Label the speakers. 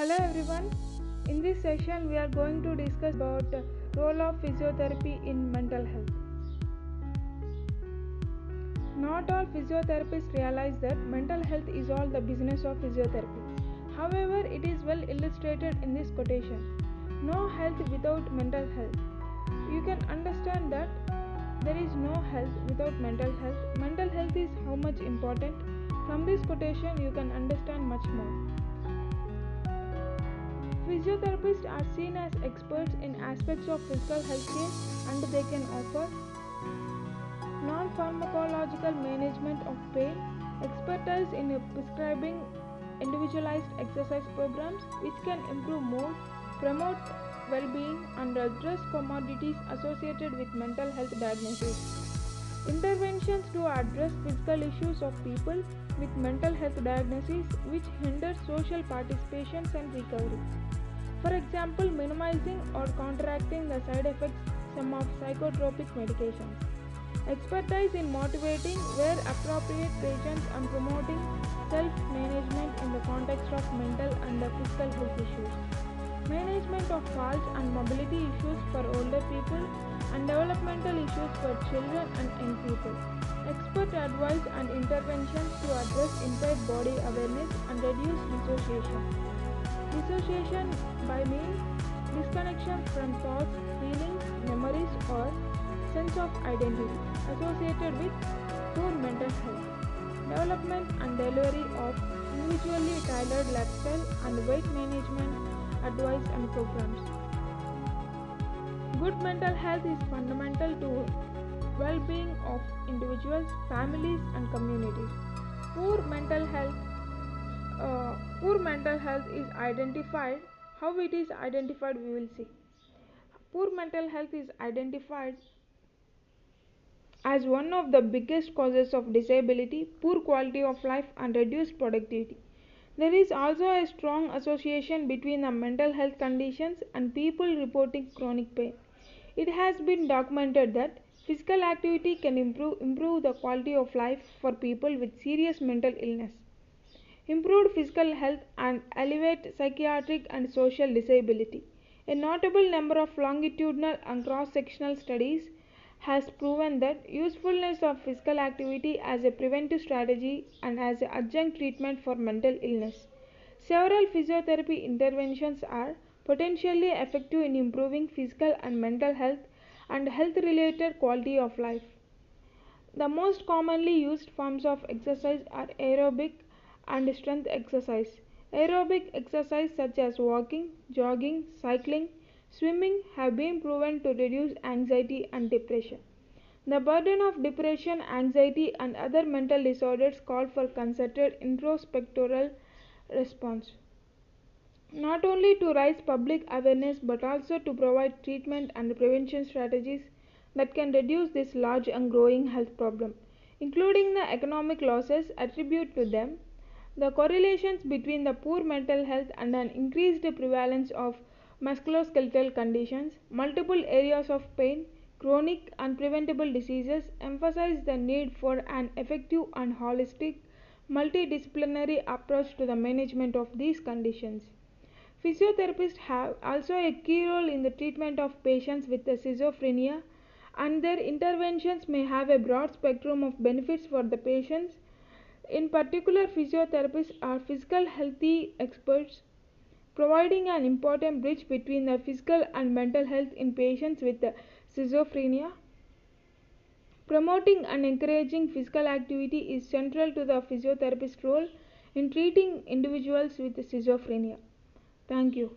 Speaker 1: Hello everyone. In this session we are going to discuss about role of physiotherapy in mental health. Not all physiotherapists realize that mental health is all the business of physiotherapy. However, it is well illustrated in this quotation. No health without mental health. You can understand that there is no health without mental health. Mental health is how much important. From this quotation you can understand much more. Physiotherapists are seen as experts in aspects of physical health care and they can offer non pharmacological management of pain, expertise in prescribing individualized exercise programs which can improve mood, promote well being, and address comorbidities associated with mental health diagnosis. Interventions to address physical issues of people with mental health diagnoses which hinder social participation and recovery. For example, minimizing or counteracting the side effects some of psychotropic medications. Expertise in motivating where appropriate patients and promoting self-management in the context of mental and physical health issues. Management of falls and mobility issues for older people and developmental issues for children and young people. Expert advice and interventions to address impaired body awareness and reduce dissociation. Dissociation by means disconnection from thoughts, feelings, memories, or sense of identity associated with poor mental health. Development and delivery of individually tailored lifestyle and weight management advice and programs. Good mental health is fundamental to well-being of individuals, families, and communities. Poor mental health. Uh, poor mental health is identified. How it is identified, we will see. Poor mental health is identified as one of the biggest causes of disability, poor quality of life, and reduced productivity. There is also a strong association between the mental health conditions and people reporting chronic pain. It has been documented that physical activity can improve, improve the quality of life for people with serious mental illness, improved physical health, and elevate psychiatric and social disability. A notable number of longitudinal and cross sectional studies has proven that usefulness of physical activity as a preventive strategy and as an adjunct treatment for mental illness. Several physiotherapy interventions are potentially effective in improving physical and mental health and health related quality of life. The most commonly used forms of exercise are aerobic and strength exercise. Aerobic exercise such as walking, jogging, cycling, swimming have been proven to reduce anxiety and depression. The burden of depression, anxiety, and other mental disorders call for concerted intersectoral response. Not only to raise public awareness but also to provide treatment and prevention strategies that can reduce this large and growing health problem, including the economic losses attributed to them, the correlations between the poor mental health and an increased prevalence of musculoskeletal conditions, multiple areas of pain, chronic and preventable diseases emphasize the need for an effective and holistic multidisciplinary approach to the management of these conditions. Physiotherapists have also a key role in the treatment of patients with schizophrenia and their interventions may have a broad spectrum of benefits for the patients. In particular, physiotherapists are physical healthy experts providing an important bridge between the physical and mental health in patients with schizophrenia. Promoting and encouraging physical activity is central to the physiotherapist's role in treating individuals with schizophrenia. Thank you.